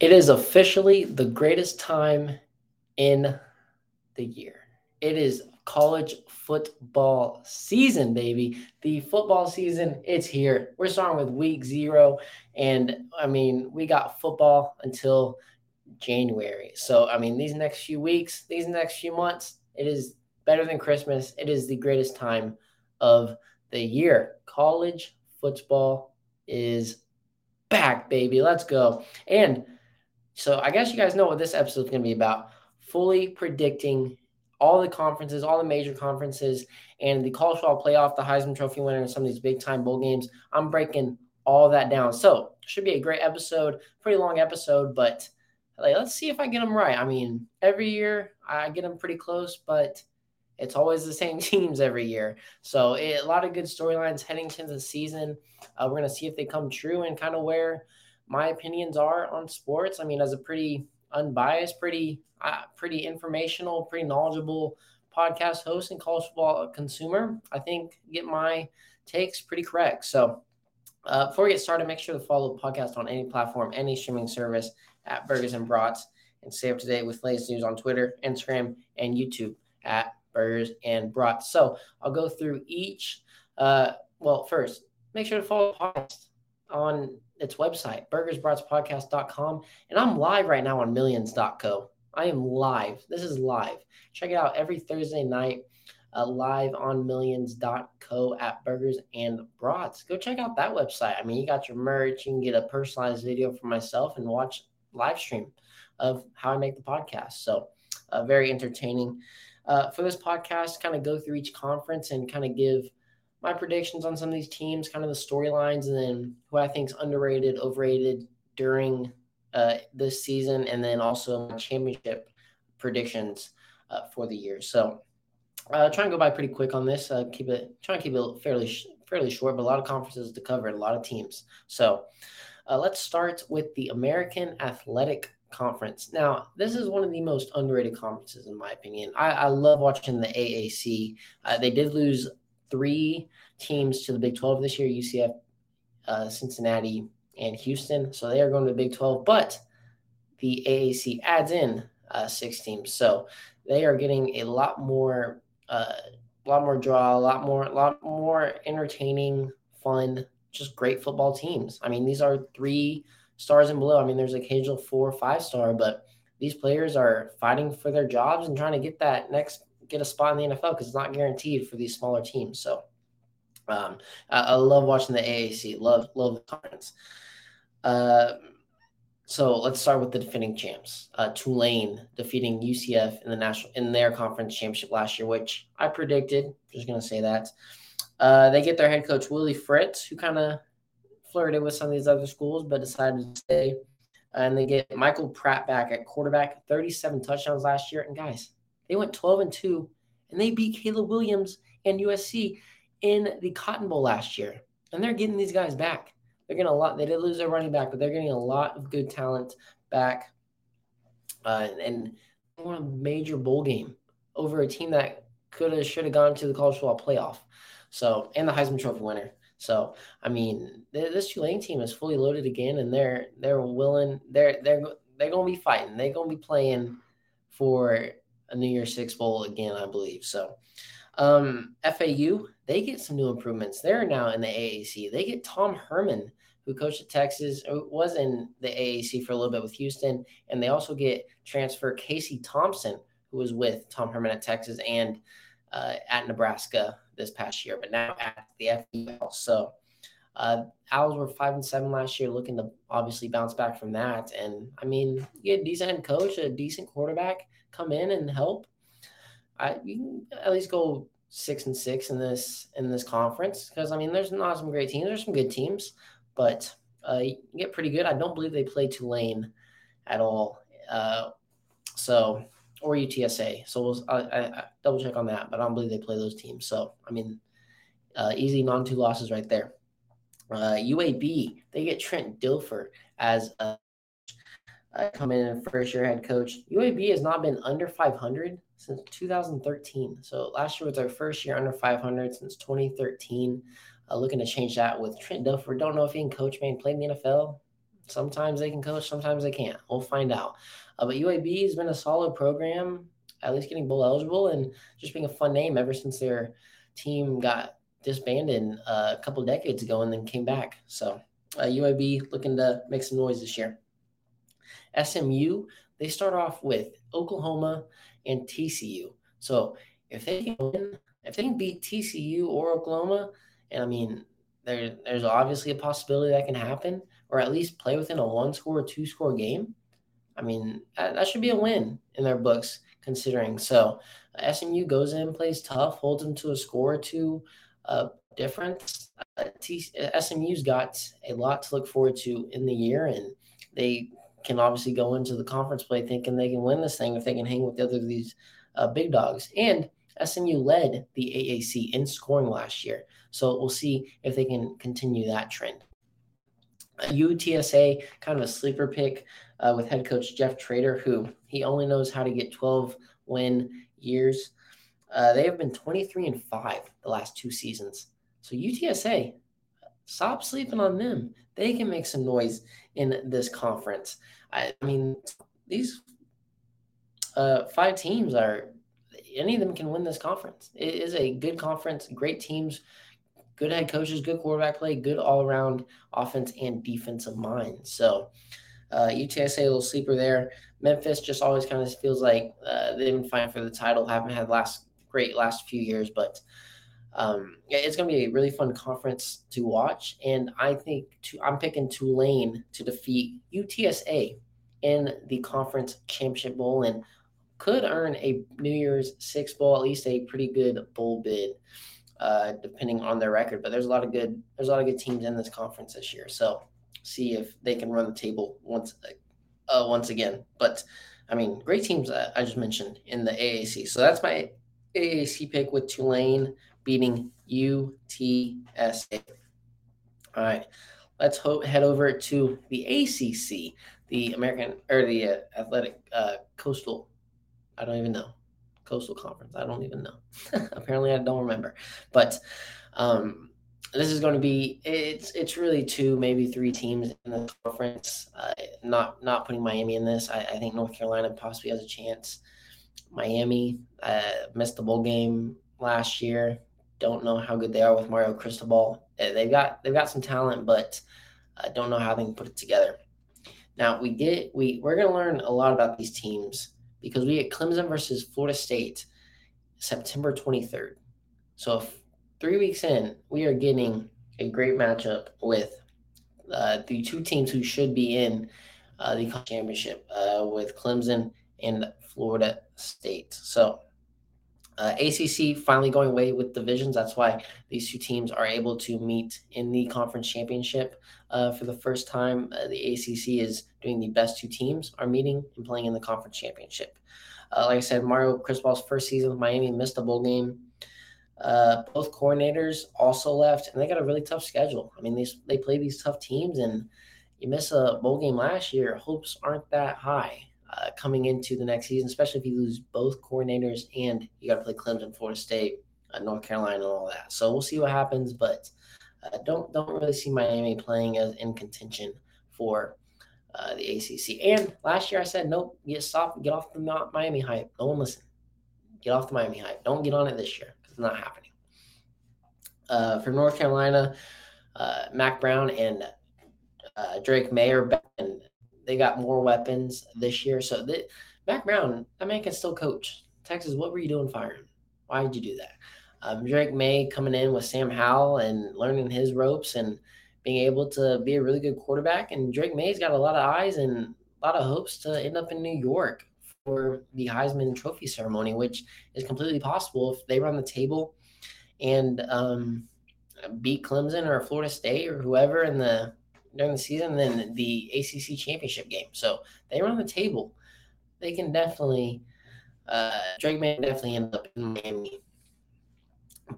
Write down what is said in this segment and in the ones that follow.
It is officially the greatest time in the year. It is college football season, baby. The football season, it's here. We're starting with week zero. And I mean, we got football until January. So, I mean, these next few weeks, these next few months, it is better than Christmas. It is the greatest time of the year. College football is back, baby. Let's go. And so I guess you guys know what this episode is going to be about. Fully predicting all the conferences, all the major conferences, and the college football playoff, the Heisman Trophy winner, and some of these big time bowl games. I'm breaking all that down. So should be a great episode, pretty long episode, but like, let's see if I get them right. I mean, every year I get them pretty close, but it's always the same teams every year. So it, a lot of good storylines heading into the season. Uh, we're going to see if they come true and kind of where my opinions are on sports. I mean, as a pretty unbiased, pretty uh, pretty informational, pretty knowledgeable podcast host and college football consumer, I think get my takes pretty correct. So uh, before we get started, make sure to follow the podcast on any platform, any streaming service at Burgers and Brats, and stay up to date with latest news on Twitter, Instagram, and YouTube at Burgers and Brats. So I'll go through each. Uh, well, first, make sure to follow the podcast on its website, burgersbratspodcast.com. And I'm live right now on millions.co. I am live. This is live. Check it out every Thursday night, uh, live on millions.co at Burgers and Brats. Go check out that website. I mean, you got your merch. You can get a personalized video for myself and watch live stream of how I make the podcast. So, uh, very entertaining. Uh, for this podcast, kind of go through each conference and kind of give – my predictions on some of these teams, kind of the storylines, and then who I think is underrated, overrated during uh, this season, and then also my championship predictions uh, for the year. So uh, try and go by pretty quick on this. Uh, keep it try and keep it fairly fairly short, but a lot of conferences to cover, a lot of teams. So uh, let's start with the American Athletic Conference. Now, this is one of the most underrated conferences, in my opinion. I, I love watching the AAC. Uh, they did lose three teams to the Big 12 this year UCF, uh, Cincinnati, and Houston. So they are going to the Big 12, but the AAC adds in uh, six teams. So they are getting a lot more, uh, a lot more draw, a lot more, a lot more entertaining, fun, just great football teams. I mean, these are three stars and below. I mean, there's occasional four or five star, but these players are fighting for their jobs and trying to get that next get a spot in the NFL because it's not guaranteed for these smaller teams. So um, I, I, love watching the AAC. Love love the conference. Uh, so let's start with the defending champs. Uh, Tulane defeating UCF in the national in their conference championship last year, which I predicted. Just gonna say that. Uh, they get their head coach Willie Fritz, who kind of flirted with some of these other schools, but decided to stay. And they get Michael Pratt back at quarterback, 37 touchdowns last year. And guys, they went 12 and 2, and they beat Caleb Williams and USC in the Cotton Bowl last year. And they're getting these guys back. They're getting a lot. They did lose their running back, but they're getting a lot of good talent back. Uh, and won a major bowl game over a team that could have, should have gone to the college football playoff. So, and the Heisman Trophy winner. So, I mean, this Tulane team is fully loaded again, and they're they're willing. They're they're they're going to be fighting. They're going to be playing for a New Year's Six bowl again, I believe. So um, FAU, they get some new improvements. They're now in the AAC. They get Tom Herman, who coached at Texas, was in the AAC for a little bit with Houston, and they also get transfer Casey Thompson, who was with Tom Herman at Texas and uh, at Nebraska this past year, but now at the FBL. So uh, Owls were five and seven last year, looking to obviously bounce back from that. And I mean, you get a decent head coach, a decent quarterback come in and help. I you can at least go six and six in this in this conference because I mean, there's not some great teams. There's some good teams, but uh, you get pretty good. I don't believe they play Tulane at all. Uh, so or UTSA. So we'll, I, I, double check on that, but I don't believe they play those teams. So I mean, uh, easy non two losses right there. Uh, UAB, they get Trent Dilfer as a uh, come in and first year head coach. UAB has not been under 500 since 2013. So last year was our first year under 500 since 2013. Uh, looking to change that with Trent Dilfer. Don't know if he can coach, man. Played in the NFL. sometimes they can coach, sometimes they can't. We'll find out. Uh, but UAB has been a solid program, at least getting bowl eligible and just being a fun name ever since their team got disbanded uh, a couple decades ago and then came back. So uh, UAB looking to make some noise this year. SMU, they start off with Oklahoma and TCU. So if they can win, if they can beat TCU or Oklahoma, and I mean, there, there's obviously a possibility that can happen, or at least play within a one score or two score game. I mean, that, that should be a win in their books, considering. So SMU goes in, plays tough, holds them to a score or two uh, difference. Uh, T- SMU's got a lot to look forward to in the year, and they can obviously go into the conference play thinking they can win this thing if they can hang with the other of these uh, big dogs. And SMU led the AAC in scoring last year. So we'll see if they can continue that trend. UTSA, kind of a sleeper pick uh, with head coach Jeff Traylor, who he only knows how to get 12 win years. Uh, they have been 23 and 5 the last two seasons. So UTSA, stop sleeping on them. They can make some noise in this conference. I, I mean, these uh, five teams are any of them can win this conference. It is a good conference, great teams, good head coaches, good quarterback play, good all around offense and defensive mind. So, uh, UTSA a little sleeper there. Memphis just always kind of feels like uh, they've been fighting for the title. Haven't had last great last few years, but um, it's going to be a really fun conference to watch. And I think to, I'm picking Tulane to defeat UTSA in the conference championship bowl and could earn a New Year's Six bowl, at least a pretty good bowl bid, uh, depending on their record. But there's a lot of good there's a lot of good teams in this conference this year. So see if they can run the table once uh, once again. But I mean, great teams I just mentioned in the AAC. So that's my AAC pick with Tulane beating UTSA. All right, let's ho- head over to the ACC, the American or the uh, Athletic uh, Coastal I don't even know. Coastal Conference. I don't even know. Apparently, I don't remember. But um, this is going to be it's it's really two maybe three teams in the conference. Uh, not not putting Miami in this. I, I, think North Carolina possibly has a chance. Miami uh, missed the bowl game last year. Don't know how good they are with Mario Cristobal. Uh, they've got they've got some talent, but I don't know how they can put it together. Now we get we we're going to learn a lot about these teams because we get Clemson versus Florida State September 23rd. So three weeks in, we are getting a great matchup with uh, the two teams who should be in uh, the championship uh, with Clemson and Florida State. So uh, ACC finally going away with divisions. That's why these two teams are able to meet in the conference championship uh, for the first time. Uh, the ACC is doing the best two teams are meeting and playing in the conference championship. Uh, like I said, Mario Cristobal's first season with Miami missed a bowl game. Uh, both coordinators also left, and they got a really tough schedule. I mean, they they play these tough teams, and you miss a bowl game last year. Hopes aren't that high uh, coming into the next season, especially if you lose both coordinators and you got to play Clemson, Florida State, uh, North Carolina, and all that. So we'll see what happens, but uh, don't don't really see Miami playing as in contention for uh, the ACC. And last year I said, nope, get stop, get off the Miami hype. No one listen. Get off the Miami hype. Don't get on it this year because it's not happening. Uh, for North Carolina, uh, Mack Brown and Drake Maye are back, and they got more weapons this year. So that Mack Brown, that man can still coach. Texas, what were you doing firing? Why did you do that? Um, Drake Maye coming in with Sam Howell and learning his ropes and being able to be a really good quarterback. And Drake Maye's got a lot of eyes and a lot of hopes to end up in New York for the Heisman Trophy ceremony, which is completely possible if they run the table and um, beat Clemson or Florida State or whoever in the during the season than the ACC championship game. So they run the table. They can definitely, uh, Drake Maye definitely end up in Miami.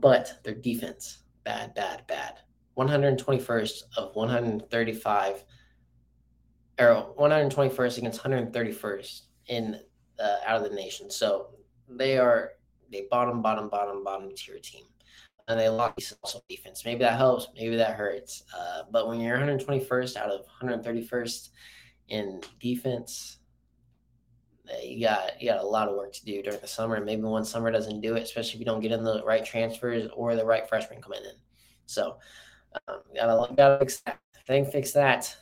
But their defense, bad, bad, bad. 121st of 135, or 121st against 131st in uh, out of the nation. So they are a bottom, bottom, bottom, bottom tier team. And they lock lost also defense. Maybe that helps, maybe that hurts. Uh, but when you're 121st out of 131st in defense, uh, you got you got a lot of work to do during the summer. And maybe one summer doesn't do it, especially if you don't get in the right transfers or the right freshmen coming in. So um, gotta gotta fix that. Thing fix that.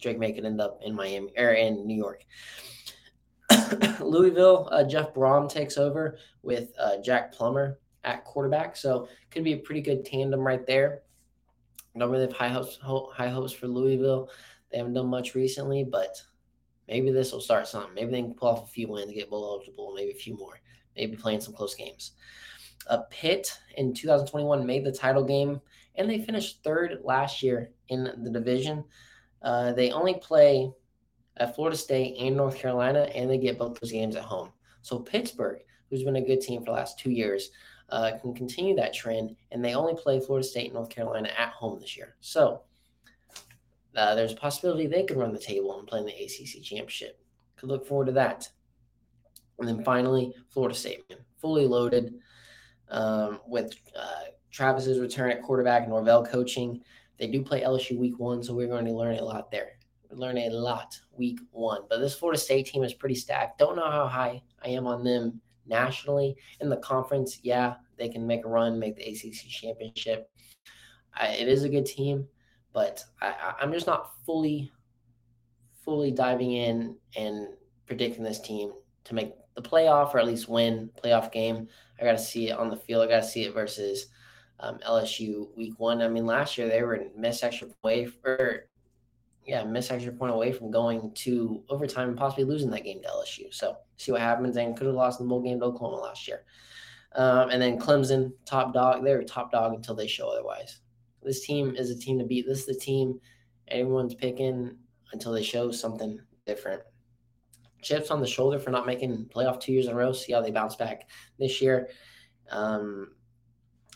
Drake could end up in Miami or in New York. Louisville, uh, Jeff Brohm takes over with uh, Jack Plummer at quarterback, so could be a pretty good tandem right there. Don't really have high hopes, high hopes for Louisville. They haven't done much recently, but maybe this will start something. Maybe they can pull off a few wins, get bowl eligible, maybe a few more. Maybe playing some close games. A Pitt in 2021 made the title game, and they finished third last year in the division. Uh, they only play at Florida State and North Carolina, and they get both those games at home. So Pittsburgh, who's been a good team for the last two years, uh, can continue that trend, and they only play Florida State and North Carolina at home this year. So uh, there's a possibility they could run the table and play in the ACC championship. Could look forward to that. And then finally, Florida State, fully loaded um, with uh, Travis's return at quarterback, Norvell coaching. They do play LSU week one, so we're going to learn a lot there. Learn a lot week one. But this Florida State team is pretty stacked. Don't know how high I am on them nationally. In the conference, yeah, they can make a run, make the ACC championship. I, it is a good team, but I, I'm just not fully, fully diving in and predicting this team to make the playoff or at least win playoff game. I got to see it on the field. I got to see it versus um, LSU week one. I mean, last year they were missed extra point or yeah, missed extra point away from going to overtime and possibly losing that game to LSU. So see what happens. And could have lost the bowl game to Oklahoma last year. Um, and then Clemson, top dog. They were top dog until they show otherwise. This team is a team to beat. This is the team everyone's picking until they show something different. Chips on the shoulder for not making playoff two years in a row. See how they bounce back this year. Um,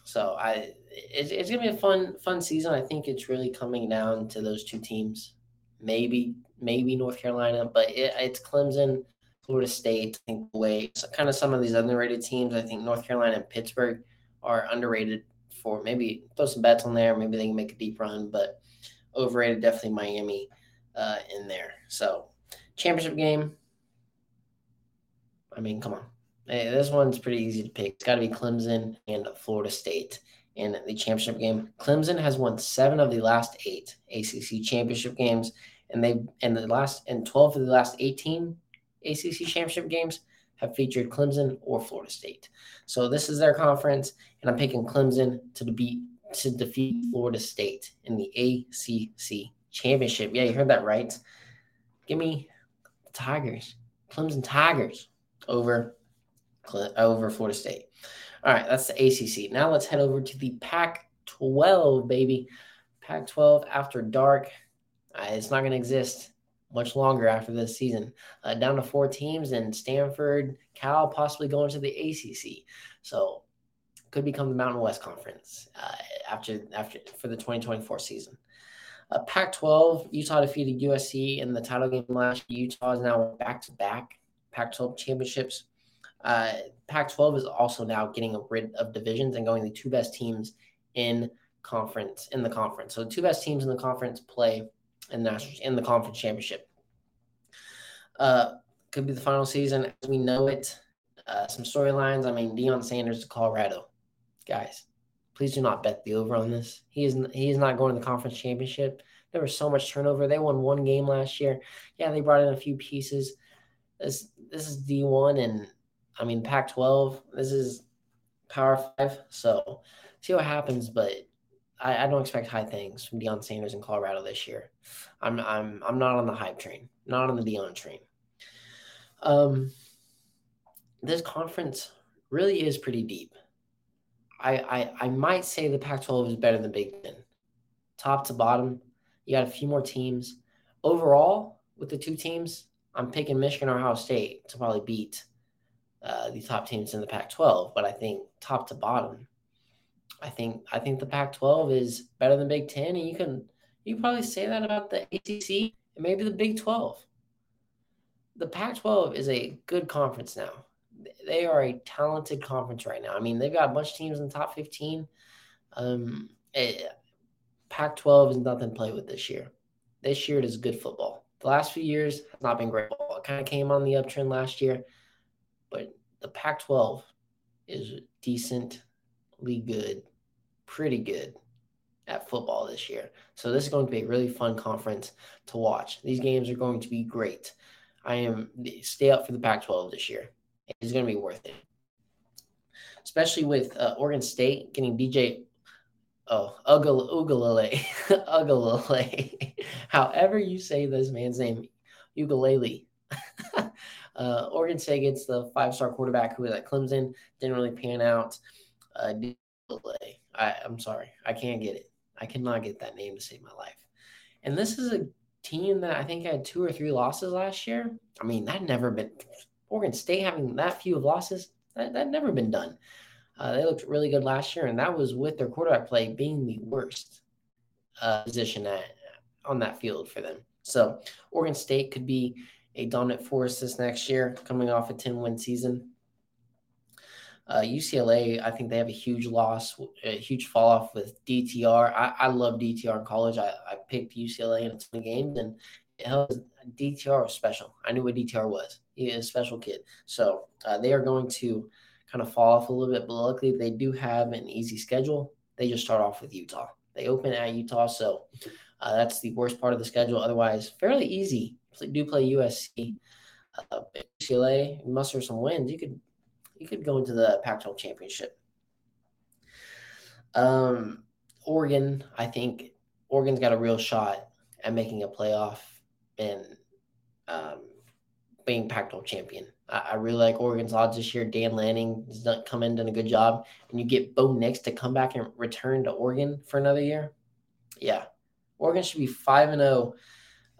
so I, it's, it's gonna be a fun fun season. I think it's really coming down to those two teams. Maybe maybe North Carolina, but it, it's Clemson, Florida State. I think the way so kind of some of these underrated teams. I think North Carolina and Pittsburgh are underrated for maybe throw some bets on there. Maybe they can make a deep run, but overrated definitely Miami uh, in there. So championship game. I mean, come on. Hey, this one's pretty easy to pick. It's got to be Clemson and Florida State in the championship game. Clemson has won seven of the last eight ACC championship games, and they and the last and twelve of the last eighteen ACC championship games have featured Clemson or Florida State. So this is their conference, and I'm picking Clemson to beat to defeat Florida State in the ACC championship. Yeah, you heard that right. Give me the Tigers, Clemson Tigers over over Florida State. All right, that's the ACC. Now let's head over to the Pac 12, baby. Pac 12 after dark. Uh, it's not going to exist much longer after this season. Uh, down to four teams, and Stanford, Cal possibly going to the ACC. So could become the Mountain West Conference uh, after after for the 2024 season. Uh, Pac-12, Utah defeated USC in the title game last year. Utah is now back to back Pac-12 championships. Uh, Pac-12 is also now getting rid of divisions and going the two best teams in conference in the conference. So the two best teams in the conference play in national in the conference championship. Uh, could be the final season as we know it. Uh, some storylines. I mean, Deion Sanders to Colorado, guys. Please do not bet the over on this. He is he is not going to the conference championship. There was so much turnover. They won one game last year. Yeah, they brought in a few pieces. This this is D one and I mean, Pac 12, this is Power Five. So see what happens. But I, I, don't expect high things from Deion Sanders in Colorado this year. I'm, I'm, I'm not on the hype train, not on the Deion train. Um, this conference really is pretty deep. I, I, I might say the Pac 12 is better than Big Ten. Top to bottom, you got a few more teams. Overall, with the two teams, I'm picking Michigan or Ohio State to probably beat uh, the top teams in the Pac-12, but I think top to bottom, I think I think the Pac-12 is better than Big Ten, and you can you can probably say that about the ACC and maybe the Big 12. The Pac-12 is a good conference now. They are a talented conference right now. I mean, they've got a bunch of teams in the top 15. Um, it, Pac 12 is nothing to play with this year. This year it is good football. The last few years has not been great. It kind of came on the uptrend last year, but the Pac 12 is decently good, pretty good at football this year. So this is going to be a really fun conference to watch. These games are going to be great. I am stay up for the Pac-12 this year. It's going to be worth it, especially with uh, Oregon State getting DJ. Oh, Ugalele, Ugalele. However you say this man's name, Ugalele. uh, Oregon State gets the five-star quarterback who was at Clemson. Didn't really pan out. Uh, I, I'm sorry, I can't get it. I cannot get that name to save my life. And this is a team that I think had two or three losses last year. I mean, that never been Oregon State having that few of losses. That that never been done. Uh, they looked really good last year, and that was with their quarterback play being the worst uh, position at on that field for them. So Oregon State could be a dominant force this next year, coming off a 10 win season. Uh, UCLA, I think they have a huge loss, a huge fall off with DTR. I, I love DTR in college. I, I picked UCLA in a ton of games, and it helps. DTR was special. I knew what DTR was. He is a special kid. So uh, they are going to kind of fall off a little bit, but luckily they do have an easy schedule. They just start off with Utah. They open at Utah, so uh, that's the worst part of the schedule. Otherwise, fairly easy. Do play USC. Uh, UCLA muster some wins. You could you could go into the Pac-12 championship. Um, Oregon, I think Oregon's got a real shot at making a playoff and um, being Pac-12 champion. I, I, really like Oregon's odds this year. Dan Lanning has done, come in done a good job, and you get Bo Nix to come back and return to Oregon for another year. Yeah, Oregon should be five and zero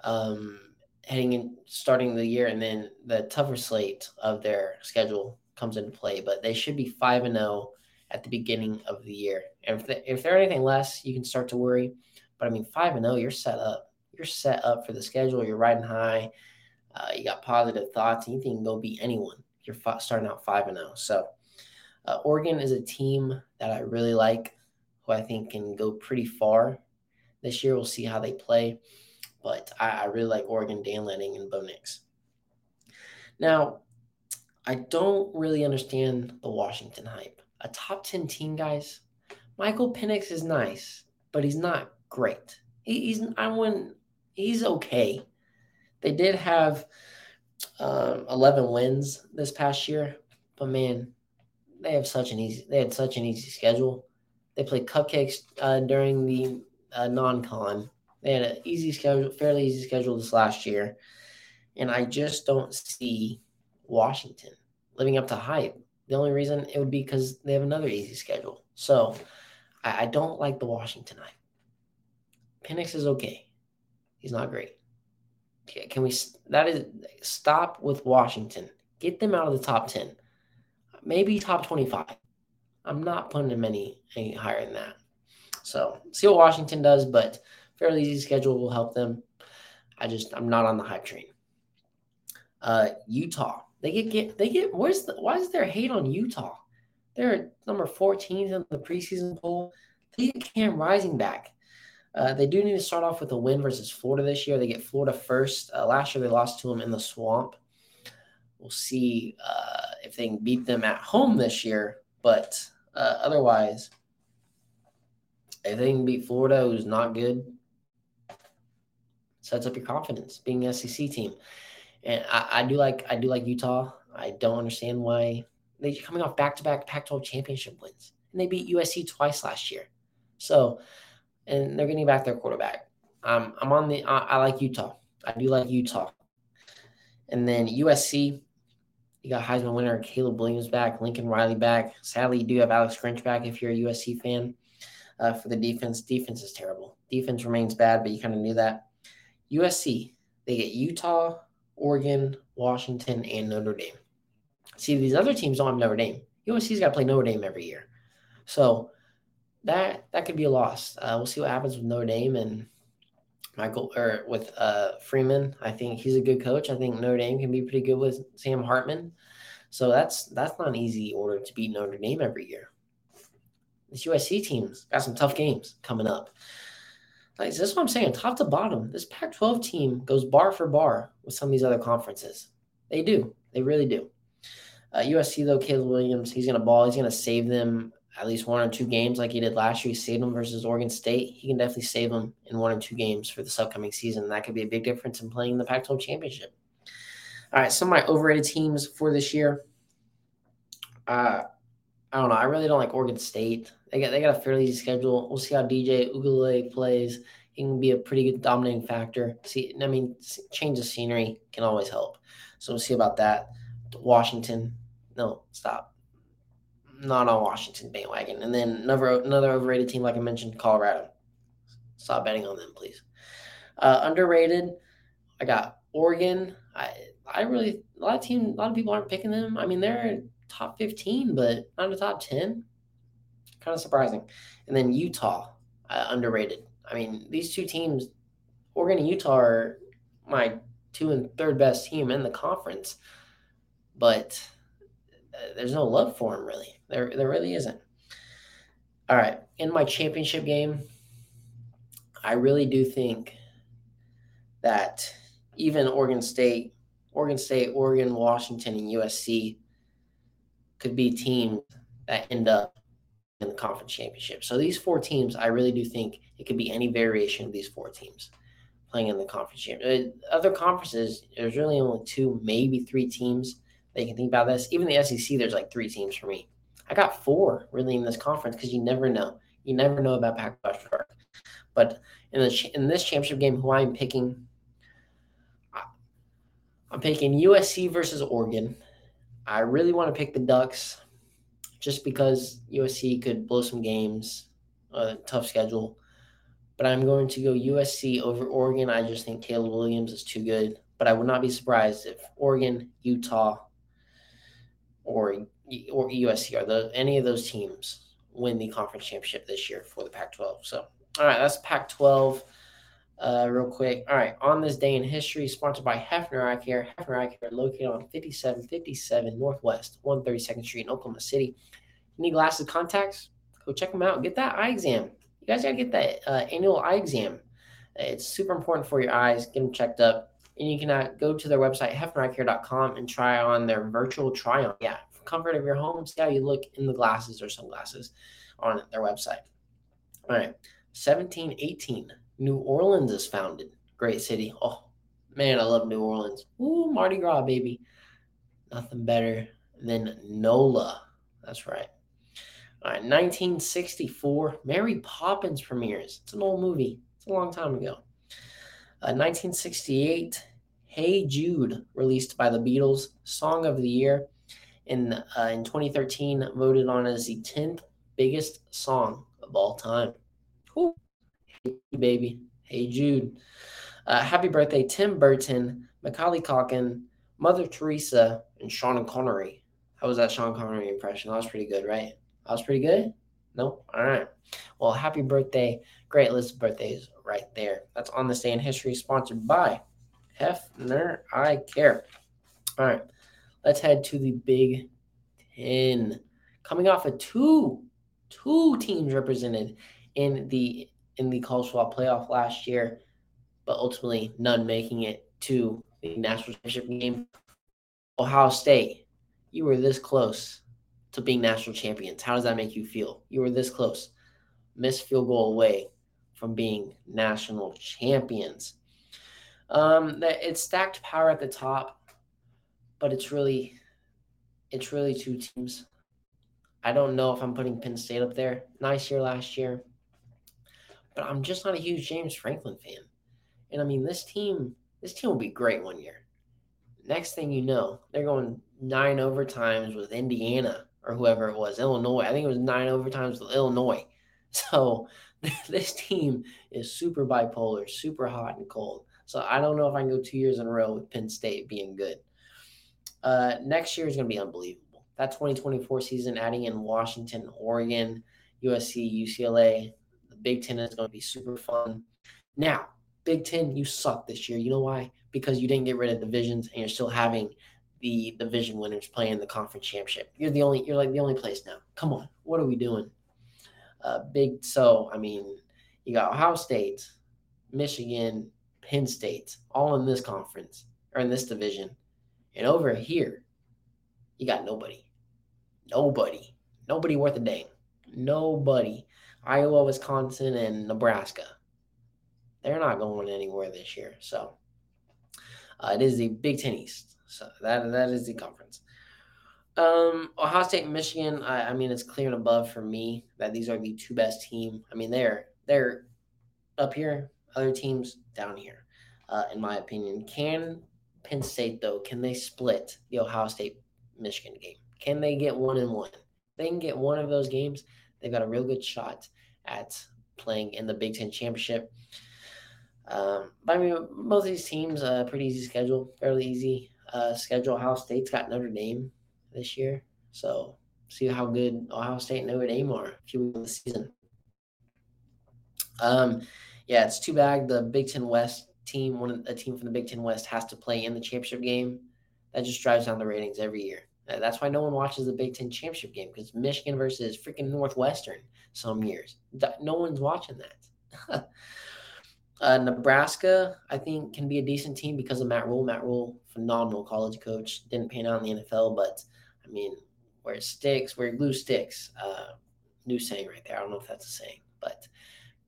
oh, um, heading in starting the year, and then the tougher slate of their schedule comes into play, but they should be 5 and 0 at the beginning of the year. And if, they, if they're anything less, you can start to worry. But I mean, 5 and 0, you're set up. You're set up for the schedule. You're riding high. Uh, you got positive thoughts. And you can go beat anyone. You're starting out 5 and 0. So, uh, Oregon is a team that I really like, who I think can go pretty far this year. We'll see how they play. But I, I really like Oregon, Dan Lanning, and Bo Nix. Now, I don't really understand the Washington hype. A top 10 team, guys. Michael Penix is nice, but he's not great. He, he's I wouldn't he's okay. They did have um, 11 wins this past year, but man, they have such an easy they had such an easy schedule. They played cupcakes uh, during the uh, non-con. They had an easy schedule, fairly easy schedule this last year, and I just don't see Washington living up to hype. The only reason it would be because they have another easy schedule. So I, I don't like the Washington hype. Penix is okay. He's not great. Can we? That is stop with Washington. Get them out of the top ten. Maybe top twenty-five. I'm not putting them any any higher than that. So see what Washington does, but fairly easy schedule will help them. I just I'm not on the hype train. Uh, Utah. They get, get they get where's the why is there hate on Utah? They're number 14 in the preseason poll. They get Cam Rising back. Uh, they do need to start off with a win versus Florida this year. They get Florida first. Uh, last year they lost to them in the swamp. We'll see uh, if they can beat them at home this year. But uh, otherwise, if they can beat Florida, who's not good, sets up your confidence being an SEC team. And I, I do like I do like Utah. I don't understand why they're coming off back to back Pac-12 championship wins, and they beat USC twice last year. So, and they're getting back their quarterback. Um, I'm on the. I, I like Utah. I do like Utah. And then USC, you got Heisman winner Caleb Williams back, Lincoln Riley back. Sadly, you do have Alex Grinch back if you're a USC fan. Uh, for the defense, defense is terrible. Defense remains bad, but you kind of knew that. USC, they get Utah, Oregon, Washington, and Notre Dame. See, these other teams don't have Notre Dame. USC's got to play Notre Dame every year, so that that could be a loss. Uh, we'll see what happens with Notre Dame and Michael or with uh, Freeman. I think he's a good coach. I think Notre Dame can be pretty good with Sam Hartman. So that's that's not an easy order to beat Notre Dame every year. this USC team's got some tough games coming up. Like, this is what I'm saying, top to bottom. This Pac 12 team goes bar for bar with some of these other conferences. They do. They really do. Uh, USC, though, Caleb Williams, he's going to ball. He's going to save them at least one or two games like he did last year. He saved them versus Oregon State. He can definitely save them in one or two games for this upcoming season. That could be a big difference in playing the Pac 12 championship. All right, some of my overrated teams for this year. Uh, I don't know. I really don't like Oregon State. They got they got a fairly easy schedule. We'll see how DJ Uiagalelei plays. He can be a pretty good dominating factor. See, I mean, change of scenery can always help. So we'll see about that. Washington, no, stop. Not on Washington bandwagon. And then another another overrated team, like I mentioned, Colorado. Stop betting on them, please. Uh, underrated. I got Oregon. I I really a lot of team a lot of people aren't picking them. I mean, they're top 15, but not a top 10. Kind of surprising. And then Utah, uh, underrated. I mean, these two teams, Oregon and Utah, are my two and third best team in the conference, but uh, there's no love for them really. There, there really isn't. All right, in my championship game, I really do think that even Oregon State, Oregon State, Oregon, Washington, and USC could be teams that end up in the conference championship. So these four teams, I really do think it could be any variation of these four teams playing in the conference championship. Uh, other conferences, there's really only two, maybe three teams that you can think about this. Even the SEC, there's like three teams for me. I got four really in this conference because you never know. You never know about Pac-12 Shark. But in the in this championship game, who I'm picking, I'm picking USC versus Oregon. I really want to pick the Ducks just because USC could blow some games, a tough schedule. But I'm going to go USC over Oregon. I just think Caleb Williams is too good. But I would not be surprised if Oregon, Utah, or or USC are the any of those teams win the conference championship this year for the Pac-12. So, all right, that's Pac-12. Uh, real quick. All right. On this day in history, sponsored by Hefner Eye Care. Hefner Eye Care, located on 5757 Northwest 132nd Street in Oklahoma City. You need glasses, contacts? Go check them out. Get that eye exam. You guys got to get that uh, annual eye exam. It's super important for your eyes. Get them checked up. And you can uh, go to their website, hefnereyecare.com, and try on their virtual try on. Yeah, comfort of your home. See how you look in the glasses or sunglasses on their website. All right. 1718 New Orleans is founded. Great city. Oh, man, I love New Orleans. Ooh, Mardi Gras, baby. Nothing better than NOLA. That's right. All right, 1964, Mary Poppins premieres. It's an old movie. It's a long time ago. Uh, 1968, Hey Jude, released by the Beatles, Song of the Year. In, uh, in 2013, voted on as the 10th biggest song of all time. Ooh. Baby. Hey, Jude. Uh, happy birthday, Tim Burton, Macaulay Culkin, Mother Teresa, and Sean Connery. How was that Sean Connery impression? That was pretty good, right? That was pretty good? Nope. All right. Well, happy birthday. Great list of birthdays right there. That's on this day in history, sponsored by Hefner Eye Care. All right. Let's head to the Big Ten. Coming off of two, two teams represented in the in the college football playoff last year, but ultimately none making it to the national championship game. Ohio State, you were this close to being national champions. How does that make you feel? You were this close, missed field goal away from being national champions. Um, it's stacked power at the top, but it's really, it's really two teams. I don't know if I'm putting Penn State up there. Nice year last year but I'm just not a huge James Franklin fan. And I mean, this team, this team will be great one year. Next thing you know, they're going nine overtimes with Indiana or whoever it was, Illinois. I think it was nine overtimes with Illinois. So this team is super bipolar, super hot and cold. So I don't know if I can go two years in a row with Penn State being good. Uh, next year is going to be unbelievable. That 2024 season, adding in Washington, Oregon, USC, UCLA, Big Ten is going to be super fun. Now, Big Ten, you suck this year. You know why? Because you didn't get rid of divisions and you're still having the division winners playing the conference championship. You're the only, you're like the only place now. Come on, what are we doing? Uh, big. So I mean, you got Ohio State, Michigan, Penn State, all in this conference or in this division, and over here, you got nobody, nobody, nobody worth a dang, nobody. Iowa, Wisconsin, and Nebraska. They're not going anywhere this year. So uh, it is the Big Ten East. So that that is the conference. Um, Ohio State Michigan. I, I mean, it's clear and above for me that these are the two best team. I mean, they're they're up here. Other teams down here, uh, in my opinion. Can Penn State though? Can they split the Ohio State Michigan game? Can they get one and one? they can get one of those games. They've got a real good shot at playing in the Big Ten championship. Um, but I mean, most of these teams, uh, pretty easy schedule, fairly easy uh, schedule. Ohio State's got Notre Dame this year, so see how good Ohio State and Notre Dame are if you win the season. Um, yeah, it's too bad the Big Ten West team, one a team from the Big Ten West, has to play in the championship game. That just drives down the ratings every year. That's why no one watches the Big Ten championship game because Michigan versus freaking Northwestern some years. No one's watching that. Uh, Nebraska, I think, can be a decent team because of Matt Rhule. Matt Rhule, phenomenal college coach, didn't pan out in the NFL, but I mean, where it sticks, where glue sticks. Uh, new saying right there. I don't know if that's a saying, but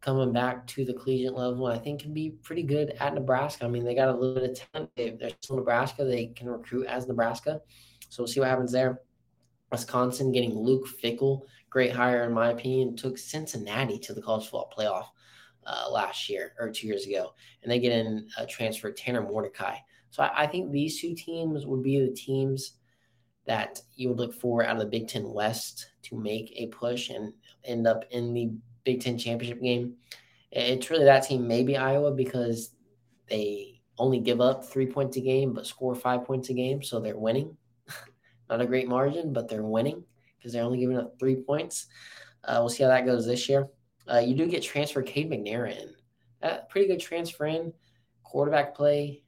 coming back to the collegiate level, I think can be pretty good at Nebraska. I mean, they got a little bit of talent. They, they're still Nebraska. They can recruit as Nebraska. So we'll see what happens there. Wisconsin getting Luke Fickell, great hire in my opinion, took Cincinnati to the college football playoff uh, last year or two years ago, and they get in a transfer Tanner Mordecai. So I, I, think these two teams would be the teams that you would look for out of the Big Ten West to make a push and end up in the Big Ten championship game. It's really that team, maybe Iowa, because they only give up three points a game but score five points a game, so they're winning. Not a great margin, but they're winning because they're only giving up three points. Uh, we'll see how that goes this year. Uh, you do get transfer Cade McNair in. That pretty good transfer in. Quarterback play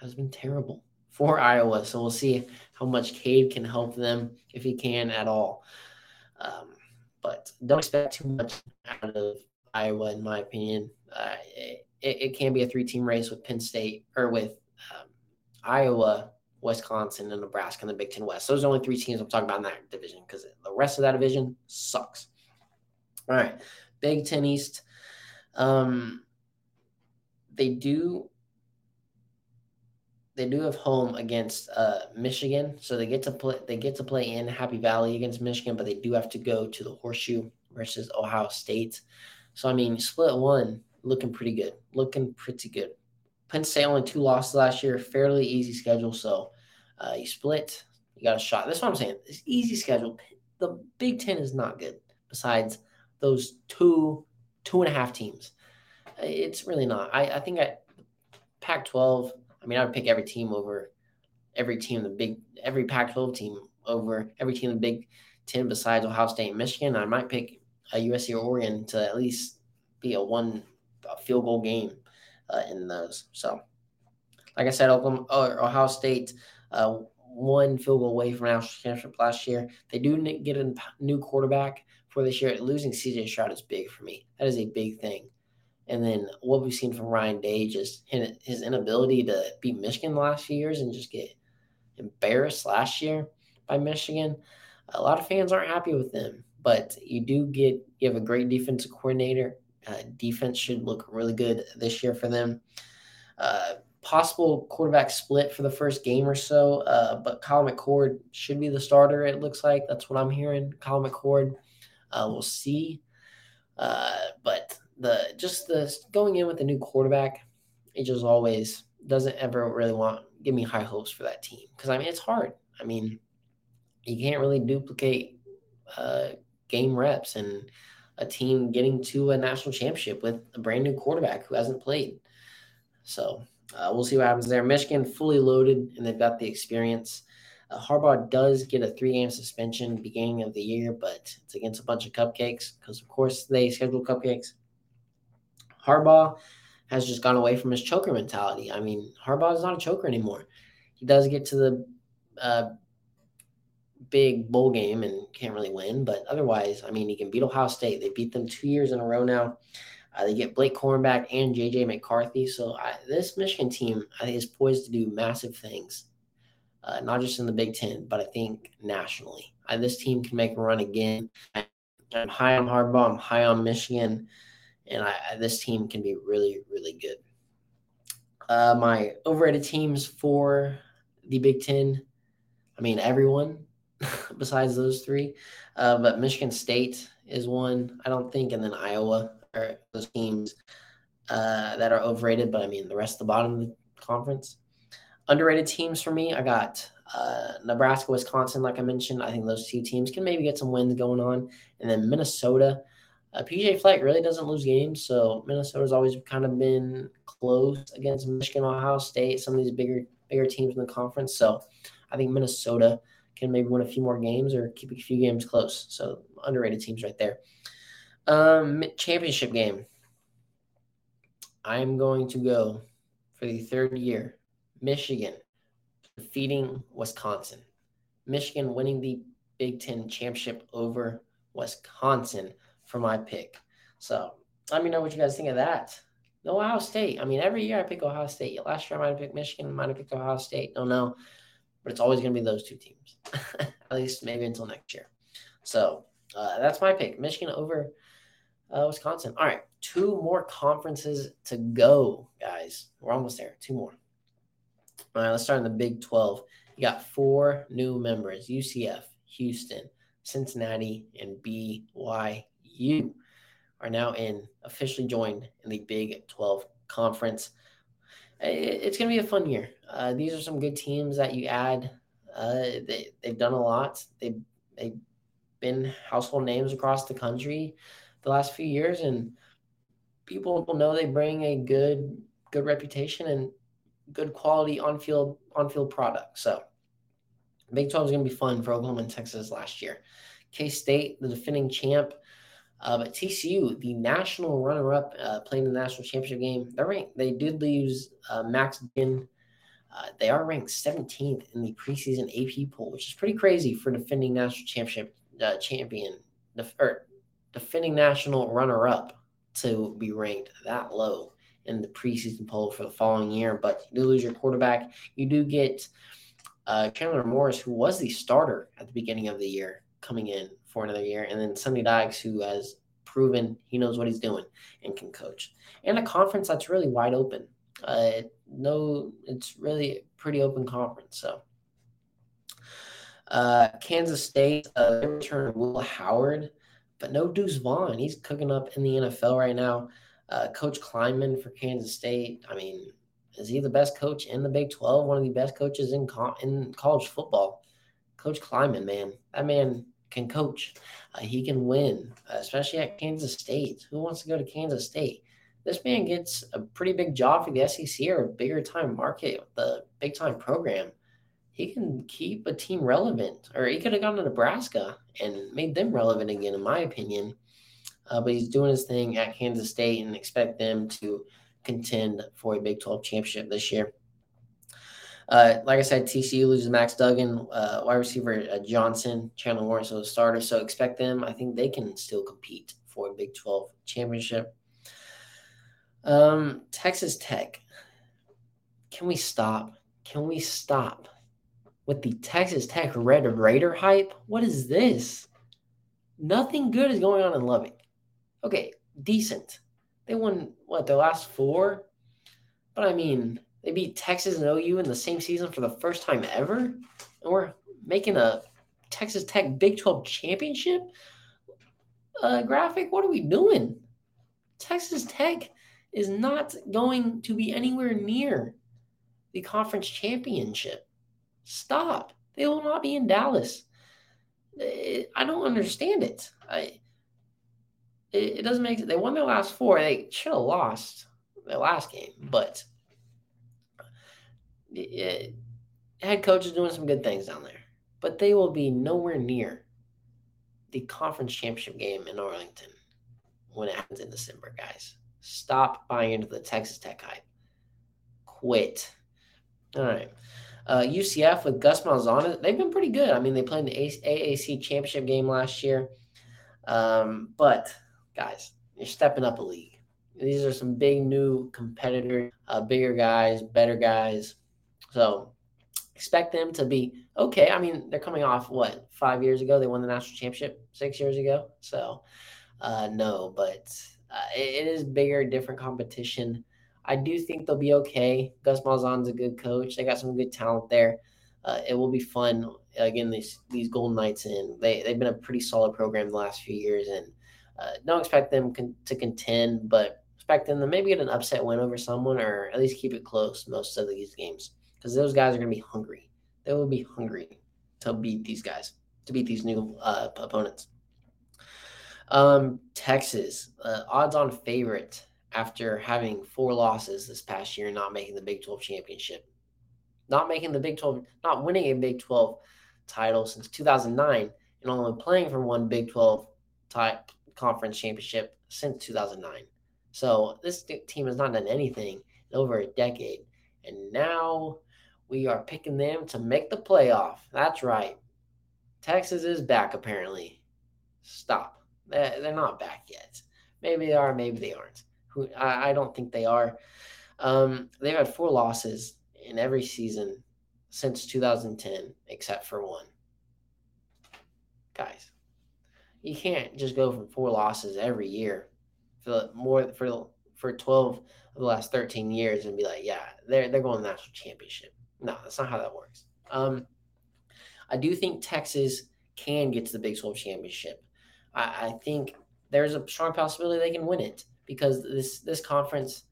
has been terrible for Iowa. So we'll see how much Cade can help them if he can at all. Um, but don't expect too much out of Iowa, in my opinion. Uh, it, it, can be a three team race with Penn State or with um, Iowa, Wisconsin, and Nebraska in the Big Ten West. Those are the only three teams I'm talking about in that division because the rest of that division sucks. All right. Big Ten East. Um, they do they do have home against uh, Michigan, so they get to play they get to play in Happy Valley against Michigan, but they do have to go to the Horseshoe versus Ohio State. So I mean, split one looking pretty good, looking pretty good. Penn State only two losses last year, fairly easy schedule. So uh, you split, you got a shot. That's what I'm saying. It's easy schedule. The Big Ten is not good. Besides those two two and a half teams. It's really not. I, I think I Pac twelve. I mean, I would pick every team over every team the big every Pac twelve team over every team in the Big Ten besides Ohio State and Michigan. I might pick a USC or Oregon to at least be a one a field goal game uh, in those. So, like I said, Oklahoma or Ohio State. Uh, one field goal away from national championship last year. They do get a new quarterback for this year. Losing CJ Stroud is big for me. That is a big thing. And then what we've seen from Ryan Day, just his inability to beat Michigan the last few years and just get embarrassed last year by Michigan. A lot of fans aren't happy with them, but you do get you have a great defensive coordinator. Uh, defense should look really good this year for them. Uh, possible quarterback split for the first game or so, uh, but Kyle McCord should be the starter. It looks like that's what I'm hearing. Kyle McCord uh, we'll see. Uh, but the just the going in with a new quarterback, it just always doesn't ever really want give me high hopes for that team because I mean it's hard. I mean, you can't really duplicate game reps and a team getting to a national championship with a brand new quarterback who hasn't played. So uh, we'll see what happens there. Michigan fully loaded and they've got the experience. Uh, Harbaugh does get a three game suspension beginning of the year, but it's against a bunch of cupcakes because, of course, they schedule cupcakes. Harbaugh has just gone away from his choker mentality. I mean, Harbaugh is not a choker anymore. He does get to the uh, big bowl game and can't really win. But otherwise, I mean, he can beat Ohio State. They beat them two years in a row now. Uh, they get Blake Corum back and JJ McCarthy. So I, this Michigan team, I think, is poised to do massive things, uh, not just in the Big Ten, but I think nationally. I, this team can make a run again. I, am high on Harbaugh. I'm high on Michigan, and I, this team can be really, really good. Uh, my overrated teams for the Big Ten. I mean, everyone besides those three. Uh, but Michigan State is one, I don't think, and then Iowa are those teams uh, that are overrated. But I mean, the rest of the bottom of the conference. Underrated teams for me, I got uh, Nebraska, Wisconsin, like I mentioned. I think those two teams can maybe get some wins going on. And then Minnesota. Uh, PJ Fleck really doesn't lose games, so Minnesota's always kind of been close against Michigan, Ohio State, some of these bigger bigger teams in the conference. So I think Minnesota can maybe win a few more games or keep a few games close. So underrated teams right there. Um, championship game. I am going to go for the third year. Michigan defeating Wisconsin. Michigan winning the Big Ten championship over Wisconsin for my pick. So let me know what you guys think of that. Ohio State. I mean, every year I pick Ohio State. Last year I might have picked Michigan, might have picked Ohio State. Don't know but it's always going to be those two teams, at least maybe until next year. So uh, that's my pick Michigan over uh, Wisconsin. All right, two more conferences to go, guys. We're almost there. Two more. All right, let's start in the Big 12. You got four new members UCF, Houston, Cincinnati, and BYU are now in officially joined in the Big 12 conference it's going to be a fun year. Uh, these are some good teams that you add. Uh, they, they've done a lot. They, they've been household names across the country the last few years, and people know they bring a good good reputation and good quality on field on field product. So, Big 12 is going to be fun for Oklahoma and Texas last year. K State, the defending champ, uh, but TCU, the national runner-up, uh, playing the national championship game, they're ranked. They did lose uh, Max Duggan. Uh, they are ranked 17th in the preseason AP poll, which is pretty crazy for defending national championship uh, champion def- or defending national runner-up to be ranked that low in the preseason poll for the following year. But you do lose your quarterback. You do get uh, Chandler Morris, who was the starter at the beginning of the year, coming in for another year, and then Sonny Dykes, who has proven he knows what he's doing and can coach, and a conference that's really wide open. Uh, no, it's really pretty open conference. So, uh, Kansas State, uh, return Will Howard, but no Deuce Vaughn. He's cooking up in the NFL right now. Uh, coach Klieman for Kansas State. I mean, is he the best coach in the Big 12? One of the best coaches in co- in college football. Coach Klieman, man, that man can coach. Uh, he can win, especially at Kansas State. Who wants to go to Kansas State? This man gets a pretty big job for the SEC or a bigger time market the big time program. He can keep a team relevant, or he could have gone to Nebraska and made them relevant again, in my opinion. Uh, but he's doing his thing at Kansas State and expect them to contend for a Big 12 championship this year. Uh, like I said, TCU loses Max Duggan, uh, wide receiver uh, Johnson, Chandler Morris, so the starter. So expect them. I think they can still compete for a Big 12 championship. Um, Texas Tech. Can we stop? Can we stop with the Texas Tech Red Raider hype? What is this? Nothing good is going on in Lubbock. Okay, decent. They won what their last four, but I mean, they beat Texas and OU in the same season for the first time ever. And we're making a Texas Tech Big 12 championship uh, graphic. What are we doing? Texas Tech is not going to be anywhere near the conference championship. Stop. They will not be in Dallas. I don't understand it. I it, doesn't make They won their last four. They should have lost their last game, but head coach is doing some good things down there, but they will be nowhere near the conference championship game in Arlington when it happens in December, guys. Stop buying into the Texas Tech hype. Quit. All right. Uh, UCF with Gus Malzahn, they've been pretty good. I mean, they played in the AAC championship game last year. Um, but guys, you're stepping up a league. These are some big new competitors, uh, bigger guys, better guys. So expect them to be okay. I mean, they're coming off what five years ago? They won the national championship six years ago. So uh, no, but uh, it, it is bigger, different competition. I do think they'll be okay. Gus Malzahn's a good coach. They got some good talent there. Uh, it will be fun. Again, these these Golden Knights in they they've been a pretty solid program the last few years, and uh, don't expect them con- to contend, but expect them to maybe get an upset win over someone, or at least keep it close most of these games because those guys are going to be hungry. They will be hungry to beat these guys, to beat these new uh, opponents. Um, Texas, uh, odds on favorite after having four losses this past year, and not making the Big 12 championship, not making the Big 12, not winning a Big 12 title since 2009, and only playing for one Big 12 type conference championship since 2009. So this team has not done anything in over a decade. And now we are picking them to make the playoff. That's right. Texas is back, apparently. Stop. They're not back yet. Maybe they are, maybe they aren't. I, don't think they are. Um, they've had four losses in every season since 2010, except for one. Guys, you can't just go from four losses every year for more for for 12 of the last 13 years and be like, yeah, they're they're going to the national championship. No, that's not how that works. Um, I do think Texas can get to the Big 12 championship. I, I think there's a strong possibility they can win it because this this conference,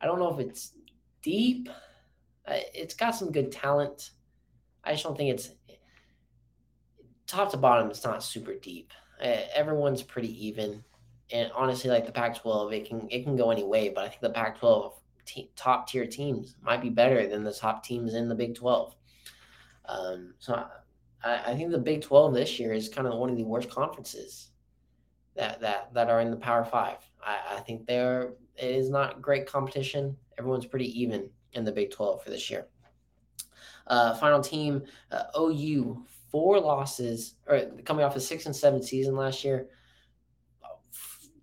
I don't know if it's deep. It's got some good talent. I just don't think it's top to bottom. It's not super deep. Everyone's pretty even, and honestly, like the Pac-12, it can it can go any way. But I think the Pac-12 te- top tier teams might be better than the top teams in the Big 12. Um, so I, I think the Big 12 this year is kind of one of the worst conferences that that that are in the Power Five. I, I think there it is not great competition. Everyone's pretty even in the Big 12 for this year. Uh, final team, uh, OU, four losses, or coming off a six and seven season last year,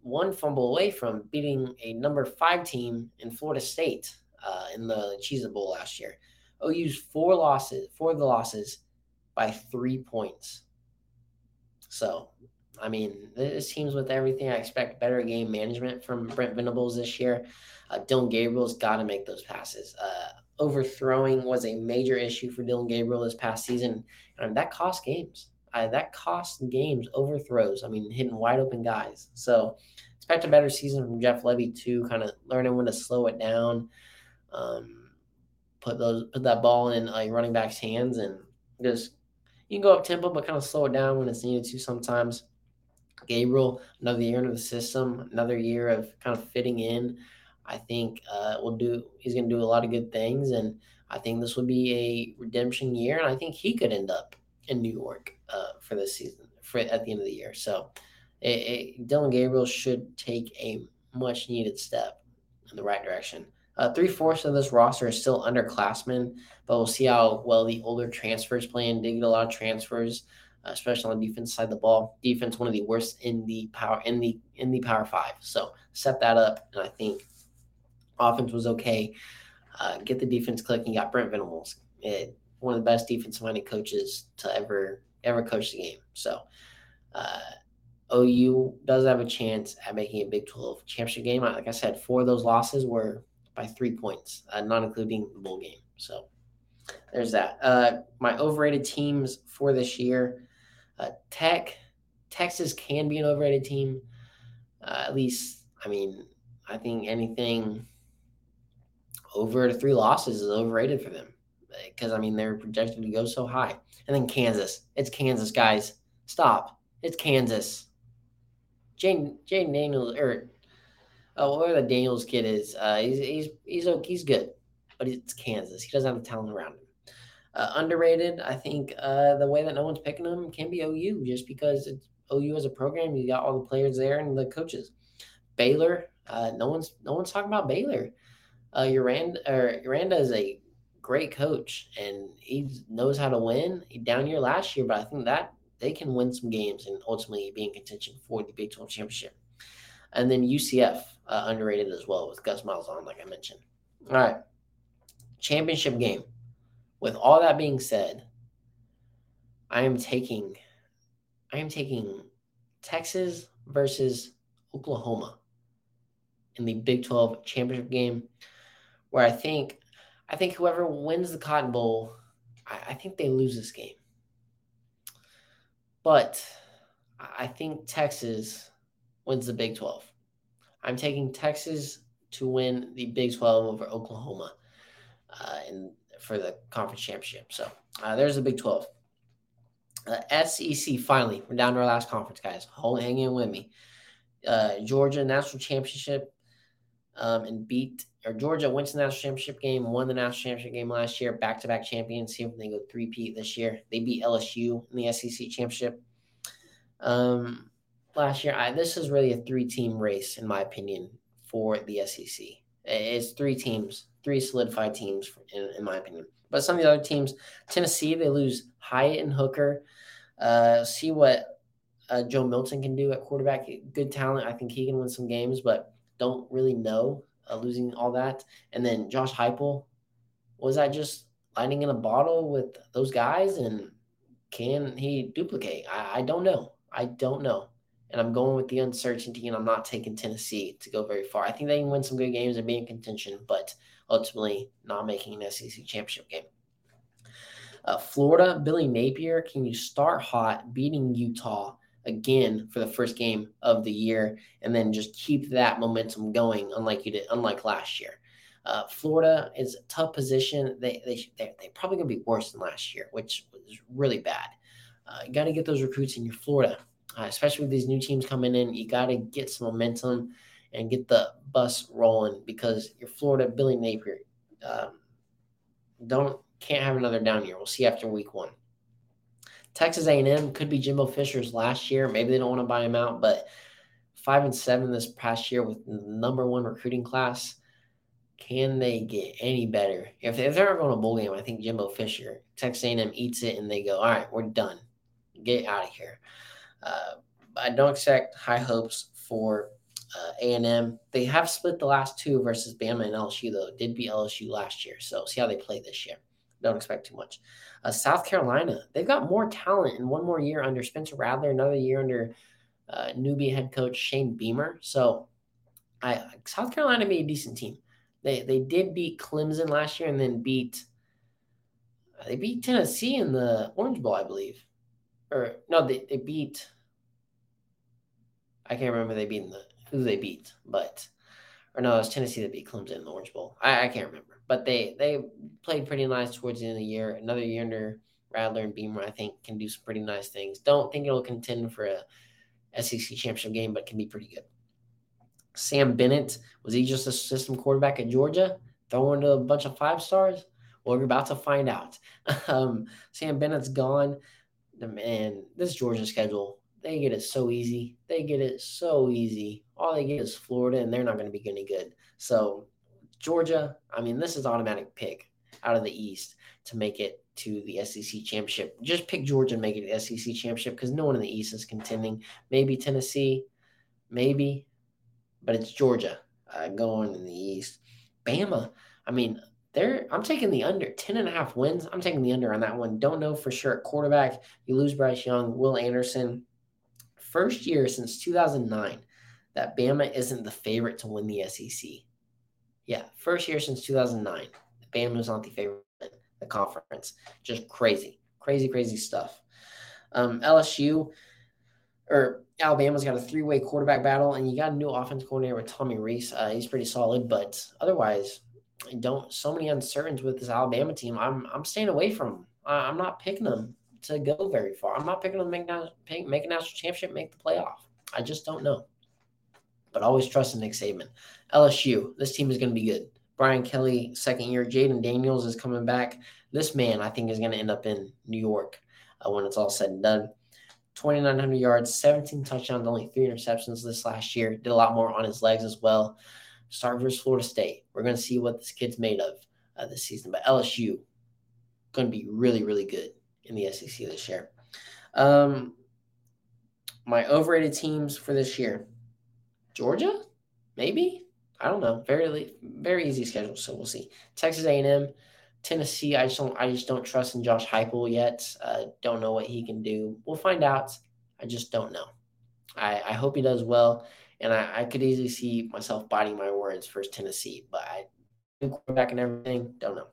one fumble away from beating a number five team in Florida State uh, in the Cheez Bowl last year. OU's four losses, four of the losses by three points. So, I mean, this team's with everything. I expect better game management from Brent Venables this year. Uh, Dillon Gabriel's got to make those passes. Uh, overthrowing was a major issue for Dillon Gabriel this past season, and that cost games. Uh, that cost games overthrows. I mean, hitting wide open guys. So expect a better season from Jeff Lebby too. Kind of learning when to slow it down, um, put those put that ball in like running back's hands, and just you can go up tempo, but kind of slow it down when it's needed to sometimes. Gabriel, another year into the system, another year of kind of fitting in. I think uh, will do. He's going to do a lot of good things, and I think this will be a redemption year. And I think he could end up in New York uh, for this season, for at the end of the year. So, it, it, Dillon Gabriel should take a much needed step in the right direction. Uh, Three fourths of this roster is still underclassmen, but we'll see how well the older transfers play and did get a lot of transfers, uh, especially on the defense side of the ball. Defense one of the worst in the power in the in the power five. So set that up, and I think offense was okay. Uh, get the defense clicking. Got Brent Venables, it, one of the best defensive minded coaches to ever ever coach the game. So uh, OU does have a chance at making a Big 12 championship game. Like I said, four of those losses were by three points, uh, not including the bowl game. So there's that. Uh, my overrated teams for this year, uh, Tech, Texas can be an overrated team. Uh, at least, I mean, I think anything over three losses is overrated for them because I mean they're projected to go so high. And then Kansas, it's Kansas, guys. Stop. It's Kansas. Jane Jane Daniels or Oh, where the Daniels kid is, uh, he's he's he's he's good, but it's Kansas. He doesn't have the talent around him. Uh, underrated, I think uh, the way that no one's picking him can be OU, just because it's OU as a program. You got all the players there and the coaches. Baylor, uh, no one's no one's talking about Baylor. Uh, Aranda or Aranda is a great coach and he knows how to win. He down year last year, but I think that they can win some games and ultimately be in contention for the Big 12 championship. And then UCF, uh, underrated as well with Gus Malzahn, like I mentioned. All right. Championship game. With all that being said, I am taking I am taking Texas versus Oklahoma in the Big 12 championship game, where I think I think whoever wins the Cotton Bowl, I, I think they lose this game. But I think Texas wins the Big 12. I'm taking Texas to win the Big 12 over Oklahoma uh, in, for the conference championship. So uh, there's the Big 12. Uh, SEC, finally, we're down to our last conference, guys. Hold, hang in with me. Uh, Georgia national championship um, and beat or Georgia went to the national championship game, won the national championship game last year, back to back champions. See if they go three peat this year. They beat LSU in the SEC championship. Um, last year, I, this is really a three team race, in my opinion, for the SEC. It's three teams, three solidified teams, in, in my opinion. But some of the other teams, Tennessee, they lose Hyatt and Hooker. Uh, see what uh, Joe Milton can do at quarterback. Good talent. I think he can win some games, but don't really know uh, losing all that. And then Josh Heupel, was that just lightning in a bottle with those guys? And can he duplicate? I, I don't know. I don't know. And I'm going with the uncertainty, and I'm not taking Tennessee to go very far. I think they can win some good games and be in contention, but ultimately not making an SEC championship game. Uh, Florida, Billy Napier, can you start hot, beating Utah again for the first game of the year, and then just keep that momentum going, unlike you did, unlike last year. Uh, Florida is a tough position. They they they're, they're probably going to be worse than last year, which was really bad. Uh, you got to get those recruits in your Florida, uh, especially with these new teams coming in. You got to get some momentum and get the bus rolling because your Florida Billy Napier um, don't can't have another down year. We'll see after week one. Texas A&M could be Jimbo Fisher's last year. Maybe they don't want to buy him out, but five and seven this past year with number one recruiting class. Can they get any better? If, if they're going to bowl game, I think Jimbo Fisher, Texas A&M eats it and they go, all right, we're done. Get out of here. Uh, I don't expect high hopes for uh, A&M. They have split the last two versus Bama and LSU, though. Did beat LSU last year, so see how they play this year. Don't expect too much. Uh, South Carolina, they've got more talent in one more year under Spencer Rattler, another year under uh, newbie head coach Shane Beamer. So, I South Carolina made a decent team. They they did beat Clemson last year and then beat they beat Tennessee in the Orange Bowl, I believe. Or no, they, they beat I can't remember they beat the who they beat, but or no, it was Tennessee that beat Clemson in the Orange Bowl. I, I can't remember, but they they played pretty nice towards the end of the year. Another year under Rattler and Beamer, I think, can do some pretty nice things. Don't think it'll contend for a SEC championship game, but can be pretty good. Sam Bennett was he just a system quarterback at Georgia, throwing to a bunch of five stars? Well, we're about to find out. Um, Sam Bennett's gone. Man, this Georgia schedule they get it so easy. They get it so easy. All they get is Florida, and they're not going to be any good. So, Georgia, I mean, this is automatic pick out of the East to make it to the SEC championship. Just pick Georgia and make it the SEC championship because no one in the East is contending. Maybe Tennessee, maybe, but it's Georgia uh, going in the East. Bama, I mean, they're I'm taking the under 10 and a half wins. I'm taking the under on that one. Don't know for sure. at Quarterback, you lose Bryce Young, Will Anderson first year since 2009 that Bama isn't the favorite to win the SEC. Yeah, first year since 2009. Bama is not the favorite in the conference. Just crazy, crazy, crazy stuff. Um, LSU or Alabama's got a three-way quarterback battle, and you got a new offense coordinator with Tommy Rees. Uh, he's pretty solid, but otherwise, don't so many uncertainties with this Alabama team. I'm I'm staying away from them. I'm not picking them to go very far. I'm not picking them to make, make a national championship, make the playoff. I just don't know. But always trust in Nick Saban. LSU, this team is going to be good. Brian Kelly, second year. Jayden Daniels is coming back. This man, I think, is going to end up in New York uh, when it's all said and done. 2,900 yards, 17 touchdowns, only three interceptions this last year. Did a lot more on his legs as well. Start versus Florida State. We're going to see what this kid's made of. uh, this season. But LSU going to be really, really good in the SEC this year. Um, my overrated teams for this year, Georgia, maybe. I don't know. Very, very easy schedule, so we'll see. Texas A&M, Tennessee. I just don't. I just don't trust in Josh Heupel yet. Uh, don't know what he can do. We'll find out. I just don't know. I, I hope he does well, and I, I could easily see myself biting my words for Tennessee, but I quarterback and everything. Don't know.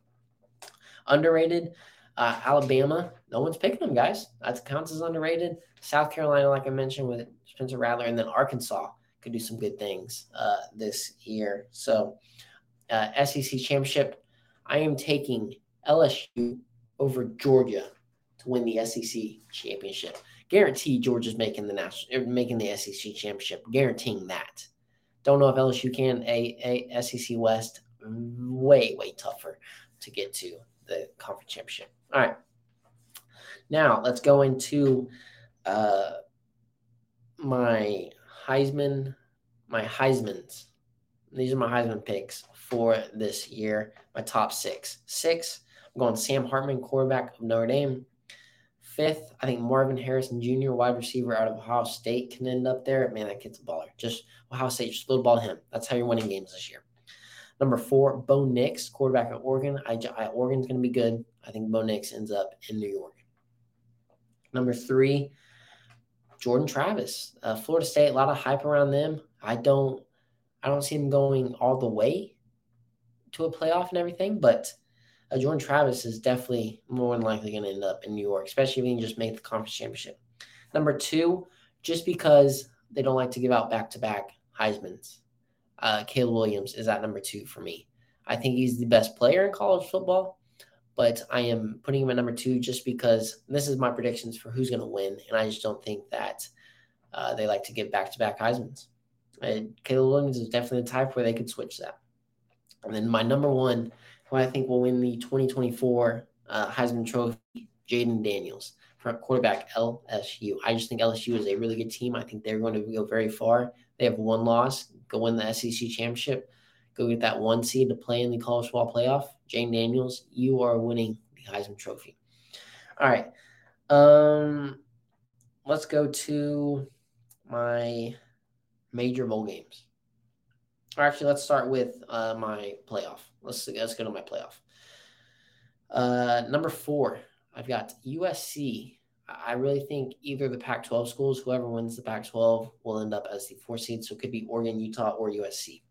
Underrated. Uh, Alabama, no one's picking them, guys. That counts as underrated. South Carolina, like I mentioned, with Spencer Rattler, and then Arkansas could do some good things uh, this year. So, uh, SEC championship, I am taking LSU over Georgia to win the SEC championship. Guarantee Georgia's making the national, er, making the SEC championship. Guaranteeing that. Don't know if LSU can. A, a SEC West way way tougher to get to the conference championship. All right. Now let's go into uh, my Heisman, my Heisman's. These are my Heisman picks for this year. My top six. Six, I'm going Sam Hartman, quarterback of Notre Dame. Fifth, I think Marvin Harrison Jr., wide receiver out of Ohio State, can end up there. Man, that kid's a baller. Just Ohio State, just a little ball him. That's how you're winning games this year. Number four, Bo Nix, quarterback at Oregon. I, I Oregon's going to be good. I think Bo Nix ends up in New York. Number three, Jordan Travis, uh, Florida State. A lot of hype around them. I don't, I don't see them going all the way to a playoff and everything, but uh, Jordan Travis is definitely more than likely going to end up in New York, especially if he can just make the conference championship. Number two, just because they don't like to give out back-to-back Heisman's uh, Caleb Williams is at number two for me. I think he's the best player in college football, but I am putting him at number two just because this is my predictions for who's going to win, and I just don't think that uh, they like to give back-to-back Heisman's. And Caleb Williams is definitely the type where they could switch that. And then my number one, who I think will win the 2024 uh, Heisman Trophy, Jayden Daniels for quarterback LSU. I just think LSU is a really good team. I think they're going to go very far. They have one loss, go win the SEC championship, go get that one seed to play in the college football playoff. Jayden Daniels, you are winning the Heisman Trophy. All right. Um, let's go to my major bowl games. Or actually, let's start with uh, my playoff. Let's let's go to my playoff. Uh, number four, I've got USC. I really think either the Pac 12 schools, whoever wins the Pac 12, will end up as the four seed. So it could be Oregon, Utah, or USC.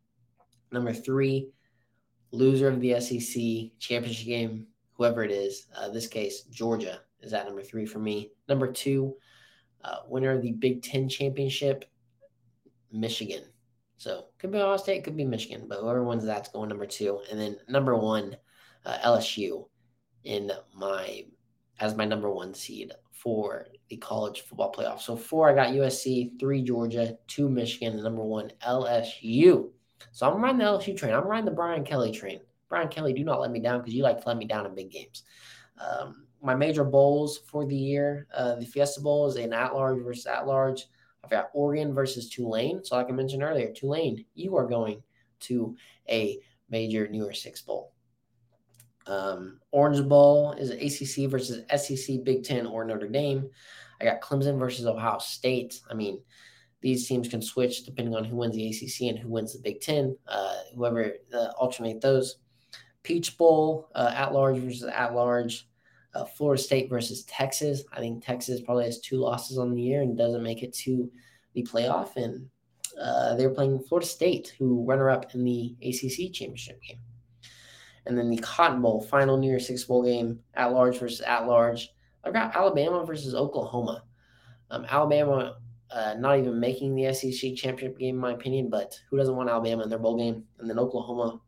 Number three, loser of the SEC championship game, whoever it is. Uh, this case, Georgia is at number three for me. Number two, uh, winner of the Big Ten championship, Michigan. So could be Ohio State, could be Michigan, but whoever wins that's going number two. And then number one, uh, LSU in my as my number one seed for the college football playoff. So four, I got USC, three Georgia, two Michigan, and number one LSU. So I'm riding the LSU train. I'm riding the Brian Kelly train. Brian Kelly, do not let me down because you like to let me down in big games. Um, my major bowls for the year, uh, the Fiesta Bowl is an at-large versus at-large. I've got Oregon versus Tulane. So like I mentioned earlier, Tulane, you are going to a major New Year's Six Bowl. Um, Orange Bowl is ACC versus SEC, Big Ten, or Notre Dame. I got Clemson versus Ohio State. I mean, these teams can switch depending on who wins the ACC and who wins the Big Ten. Uh, whoever uh, alternate those. Peach Bowl, uh, at large versus at large. Uh, Florida State versus Texas. I think Texas probably has two losses on the year and doesn't make it to the playoff. And uh, they're playing Florida State, who runner up in the ACC championship game and then the Cotton Bowl, final New Year's Six Bowl game, at large versus at large. I've got Alabama versus Oklahoma. Um, Alabama uh, not even making the SEC championship game, in my opinion, but who doesn't want Alabama in their bowl game? And then Oklahoma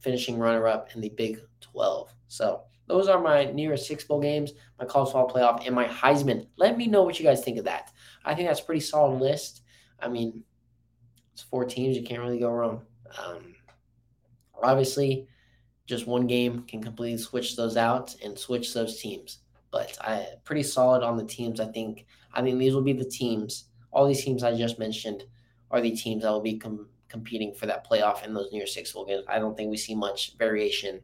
finishing runner up in the Big 12. So those are my New Year's Six Bowl games, my college football playoff, and my Heisman. Let me know what you guys think of that. I think that's a pretty solid list. I mean, it's four teams. You can't really go wrong. Um, obviously, just one game can completely switch those out and switch those teams. But I pretty solid on the teams. I think I think these will be the teams. All these teams I just mentioned are the teams that will be com- competing for that playoff in those near Six bowl games. I don't think we see much variation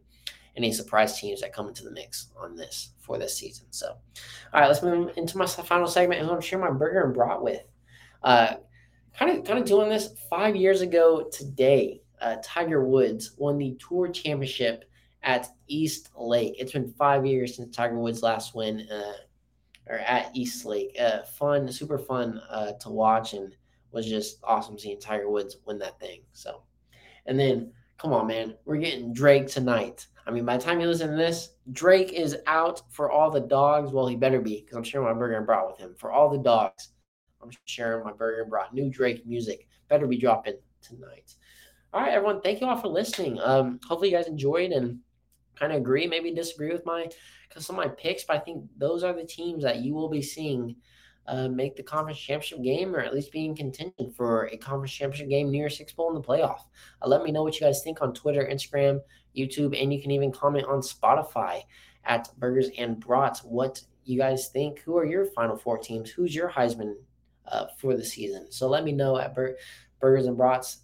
any surprise teams that come into the mix on this for this season. So, all right, let's move into my final segment. And I'm share my burger and brought with. Uh, kind of, kind of doing this five years ago today. Uh, Tiger Woods won the Tour Championship at East Lake. It's been five years since Tiger Woods last win, uh, or at East Lake. Uh, fun, super fun uh, to watch, and was just awesome seeing Tiger Woods win that thing. So, and then come on, man, we're getting Drake tonight. I mean, by the time you listen to this, Drake is out for all the dogs. Well, he better be because I'm sharing my burger and brat with him. For all the dogs, I'm sharing my burger and brat. New Drake music better be dropping tonight. All right, everyone. Thank you all for listening. Um, hopefully you guys enjoyed and kind of agree, maybe disagree with my because some of my picks, but I think those are the teams that you will be seeing uh, make the conference championship game or at least be in contention for a conference championship game near Six Bowl in the playoff. Uh, let me know what you guys think on Twitter, Instagram, YouTube, and you can even comment on Spotify at Burgers and Brats. What you guys think? Who are your Final Four teams? Who's your Heisman uh, for the season? So let me know at Bur- Burgers and Brats.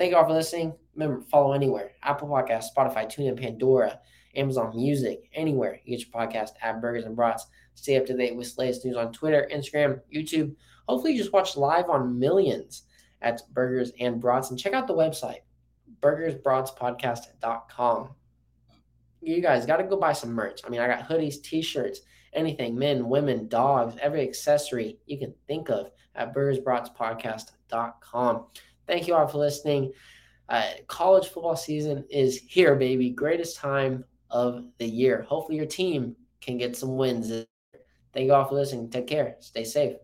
Thank you all for listening. Remember, follow anywhere Apple Podcast, Spotify, TuneIn, Pandora, Amazon Music, anywhere you get your podcast at Burgers and Brats. Stay up to date with latest news on Twitter, Instagram, YouTube. Hopefully, you just watch live on Millions at Burgers and Brats and check out the website, burgersbratspodcast.com. You guys got to go buy some merch. I mean, I got hoodies, t shirts, anything men, women, dogs, every accessory you can think of at burgersbratspodcast.com. Thank you all for listening. Uh, college football season is here, baby. Greatest time of the year. Hopefully, your team can get some wins. Thank you all for listening. Take care. Stay safe.